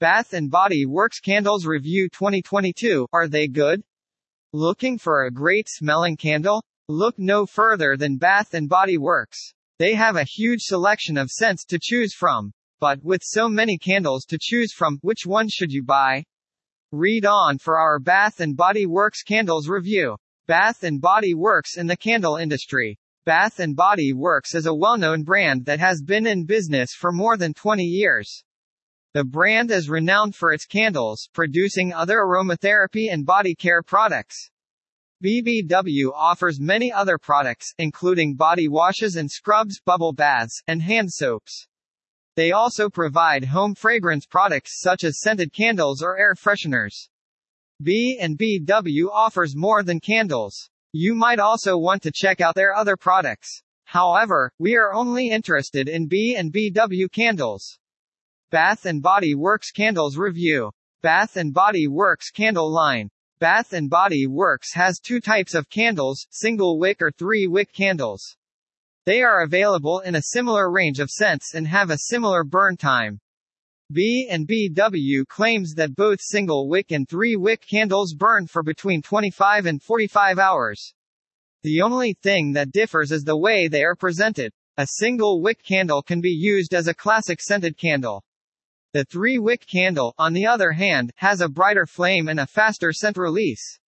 Bath and Body Works Candles Review 2022. Are they good? Looking for a great smelling candle? Look no further than Bath and Body Works. They have a huge selection of scents to choose from. But with so many candles to choose from, which one should you buy? Read on for our Bath and Body Works candles review. Bath and Body Works in the candle industry. Bath and Body Works is a well-known brand that has been in business for more than 20 years. The brand is renowned for its candles, producing other aromatherapy and body care products. BBW offers many other products, including body washes and scrubs, bubble baths, and hand soaps. They also provide home fragrance products such as scented candles or air fresheners. B&BW offers more than candles. You might also want to check out their other products. However, we are only interested in B&BW candles. Bath and Body Works Candles Review. Bath and Body Works Candle Line. Bath and Body Works has two types of candles, single wick or three wick candles. They are available in a similar range of scents and have a similar burn time. B&BW claims that both single-wick and three-wick candles burn for between 25 and 45 hours. The only thing that differs is the way they are presented. A single-wick candle can be used as a classic scented candle. The three-wick candle, on the other hand, has a brighter flame and a faster scent release.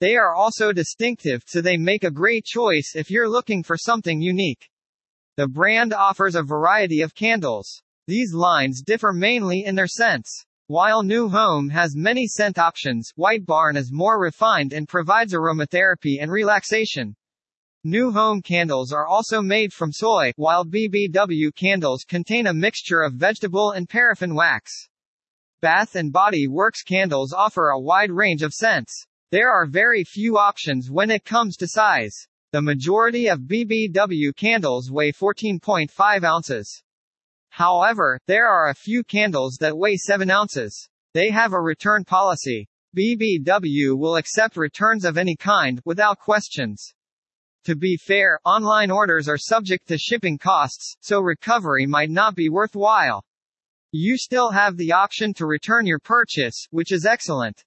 They are also distinctive, so they make a great choice if you're looking for something unique. The brand offers a variety of candles. These lines differ mainly in their scents. While New Home has many scent options, White Barn is more refined and provides aromatherapy and relaxation. New Home candles are also made from soy, while BBW candles contain a mixture of vegetable and paraffin wax. Bath and Body Works candles offer a wide range of scents. There are very few options when it comes to size. The majority of BBW candles weigh 14.5 ounces. However, there are a few candles that weigh 7 ounces. They have a return policy. BBW will accept returns of any kind, without questions. To be fair, online orders are subject to shipping costs, so recovery might not be worthwhile. You still have the option to return your purchase, which is excellent.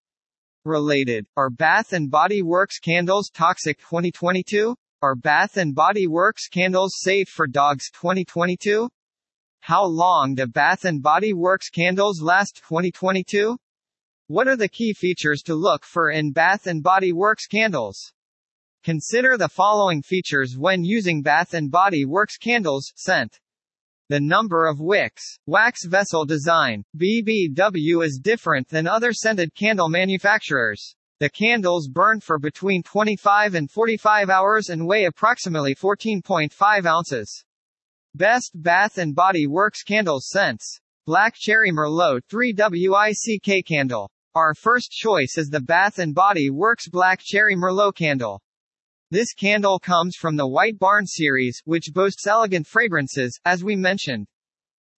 Related, are Bath and Body Works candles toxic 2022? Are Bath and Body Works candles safe for dogs 2022? How long do Bath and Body Works candles last 2022? What are the key features to look for in Bath and Body Works candles? Consider the following features when using Bath and Body Works candles, scent. The number of wicks. Wax vessel design. BBW is different than other scented candle manufacturers. The candles burn for between 25 and 45 hours and weigh approximately 14.5 ounces. Best Bath and Body Works candles scents. Black Cherry Merlot 3 WICK candle. Our first choice is the Bath and Body Works Black Cherry Merlot candle. This candle comes from the White Barn series, which boasts elegant fragrances, as we mentioned.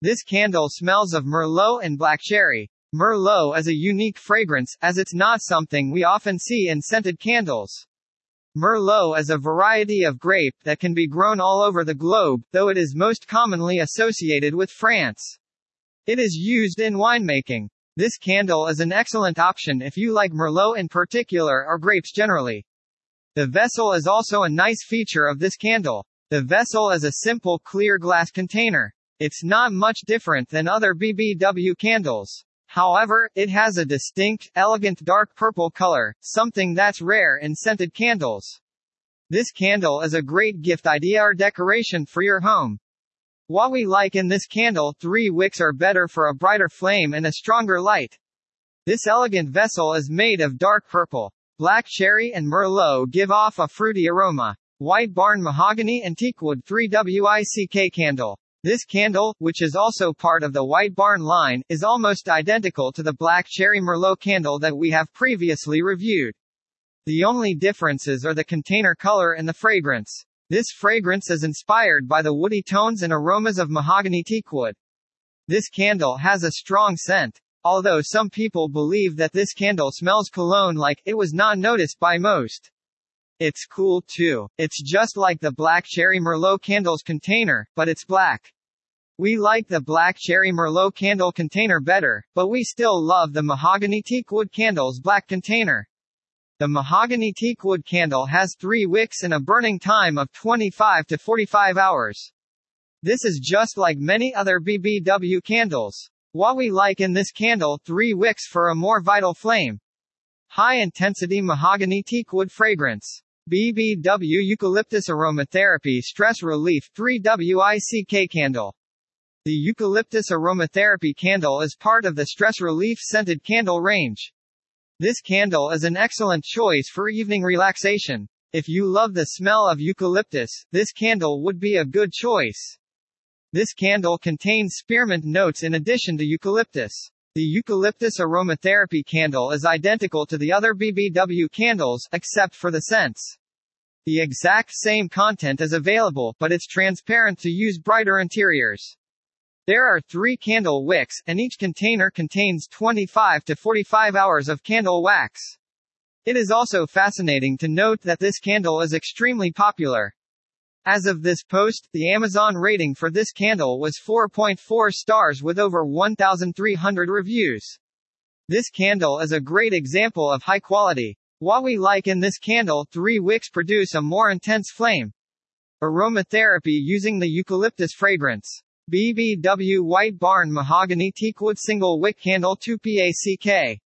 This candle smells of Merlot and black cherry. Merlot is a unique fragrance, as it's not something we often see in scented candles. Merlot is a variety of grape that can be grown all over the globe, though it is most commonly associated with France. It is used in winemaking. This candle is an excellent option if you like Merlot in particular or grapes generally. The vessel is also a nice feature of this candle. The vessel is a simple clear glass container. It's not much different than other BBW candles. However, it has a distinct, elegant dark purple color, something that's rare in scented candles. This candle is a great gift idea or decoration for your home. What we like in this candle, three wicks are better for a brighter flame and a stronger light. This elegant vessel is made of dark purple. Black cherry and merlot give off a fruity aroma. White barn mahogany and teakwood 3 WICK candle. This candle, which is also part of the White Barn line, is almost identical to the Black Cherry Merlot candle that we have previously reviewed. The only differences are the container color and the fragrance. This fragrance is inspired by the woody tones and aromas of mahogany teakwood. This candle has a strong scent. Although some people believe that this candle smells cologne like, it was not noticed by most. It's cool too. It's just like the black cherry Merlot candle's container, but it's black. We like the black cherry Merlot candle container better, but we still love the mahogany teakwood candle's black container. The mahogany teakwood candle has three wicks and a burning time of 25 to 45 hours. This is just like many other BBW candles. What we like in this candle, three wicks for a more vital flame. High intensity mahogany teakwood fragrance. BBW Eucalyptus Aromatherapy Stress Relief 3 WICK Candle. The eucalyptus aromatherapy candle is part of the stress relief scented candle range. This candle is an excellent choice for evening relaxation. If you love the smell of eucalyptus, this candle would be a good choice. This candle contains spearmint notes in addition to eucalyptus. The eucalyptus aromatherapy candle is identical to the other BBW candles, except for the scents. The exact same content is available, but it's transparent to use brighter interiors. There are three candle wicks, and each container contains 25 to 45 hours of candle wax. It is also fascinating to note that this candle is extremely popular. As of this post, the Amazon rating for this candle was 4.4 stars with over 1,300 reviews. This candle is a great example of high quality. What we like in this candle, three wicks produce a more intense flame. Aromatherapy using the eucalyptus fragrance. BBW White Barn Mahogany Teakwood Single Wick Candle 2 PACK.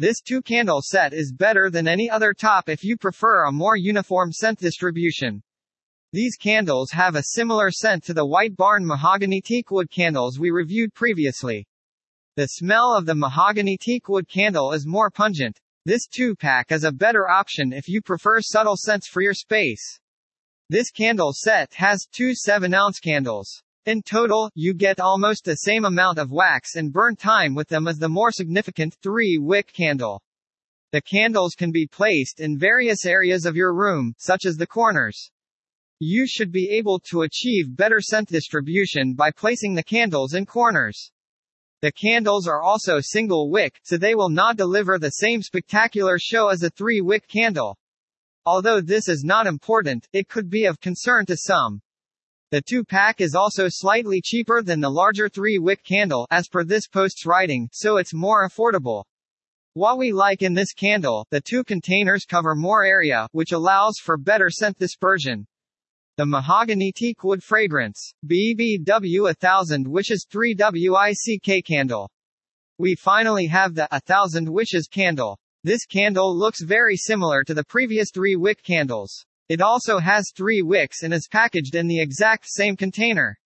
This two candle set is better than any other top if you prefer a more uniform scent distribution. These candles have a similar scent to the White Barn Mahogany Teakwood candles we reviewed previously. The smell of the mahogany teakwood candle is more pungent. This two pack is a better option if you prefer subtle scents for your space. This candle set has two 7 ounce candles. In total, you get almost the same amount of wax and burn time with them as the more significant 3-wick candle. The candles can be placed in various areas of your room, such as the corners. You should be able to achieve better scent distribution by placing the candles in corners. The candles are also single wick, so they will not deliver the same spectacular show as a three wick candle. Although this is not important, it could be of concern to some. The 2-pack is also slightly cheaper than the larger 3-wick candle, as per this post's writing, so it's more affordable. What we like in this candle, the two containers cover more area, which allows for better scent dispersion. The Mahogany Teakwood Fragrance, BBW 1000 Wishes 3 WICK Candle. We finally have the 1000 Wishes candle. This candle looks very similar to the previous three wick candles. It also has three wicks and is packaged in the exact same container.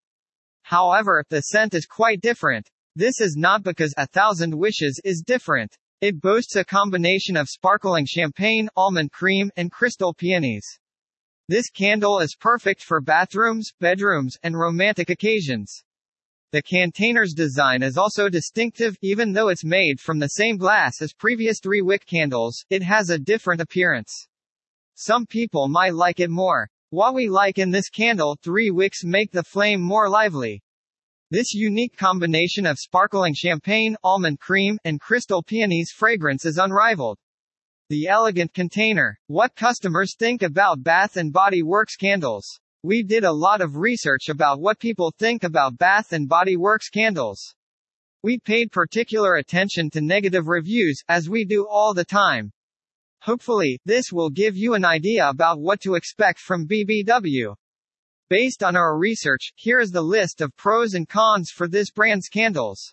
However, the scent is quite different. This is not because A Thousand Wishes is different. It boasts a combination of sparkling champagne, almond cream, and crystal peonies. This candle is perfect for bathrooms, bedrooms, and romantic occasions. The container's design is also distinctive, even though it's made from the same glass as previous three wick candles, it has a different appearance. Some people might like it more. What we like in this candle, three wicks make the flame more lively. This unique combination of sparkling champagne, almond cream, and crystal peonies fragrance is unrivaled. The elegant container. What customers think about Bath and Body Works candles. We did a lot of research about what people think about Bath and Body Works candles. We paid particular attention to negative reviews, as we do all the time. Hopefully, this will give you an idea about what to expect from BBW. Based on our research, here is the list of pros and cons for this brand's candles.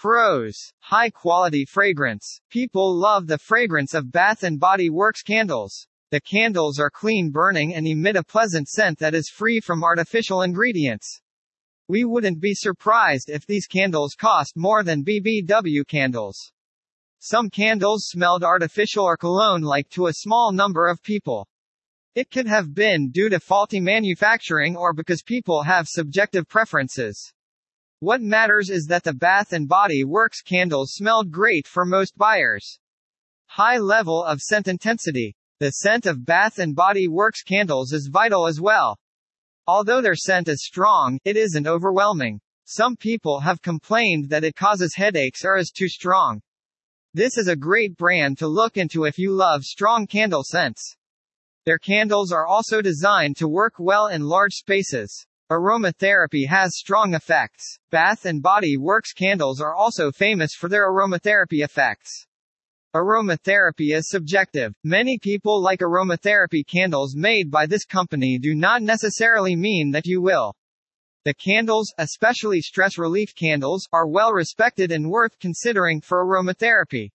Pros. High quality fragrance. People love the fragrance of Bath and Body Works candles. The candles are clean burning and emit a pleasant scent that is free from artificial ingredients. We wouldn't be surprised if these candles cost more than BBW candles. Some candles smelled artificial or cologne-like to a small number of people. It could have been due to faulty manufacturing or because people have subjective preferences. What matters is that the Bath and Body Works candles smelled great for most buyers. High level of scent intensity. The scent of Bath and Body Works candles is vital as well. Although their scent is strong, it isn't overwhelming. Some people have complained that it causes headaches or is too strong. This is a great brand to look into if you love strong candle scents. Their candles are also designed to work well in large spaces. Aromatherapy has strong effects. Bath and Body Works candles are also famous for their aromatherapy effects. Aromatherapy is subjective. Many people like aromatherapy candles made by this company do not necessarily mean that you will. The candles, especially stress relief candles, are well respected and worth considering for aromatherapy.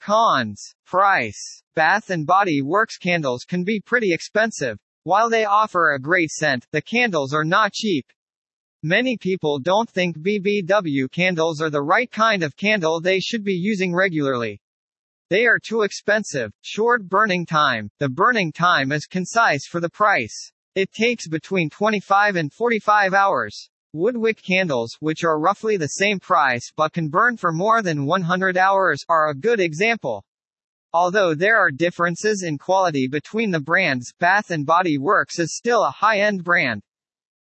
Cons. Price. Bath and Body Works candles can be pretty expensive. While they offer a great scent, the candles are not cheap. Many people don't think BBW candles are the right kind of candle they should be using regularly. They are too expensive, short burning time. The burning time is concise for the price. It takes between 25 and 45 hours. Woodwick candles, which are roughly the same price but can burn for more than 100 hours, are a good example. Although there are differences in quality between the brands, Bath & Body Works is still a high-end brand.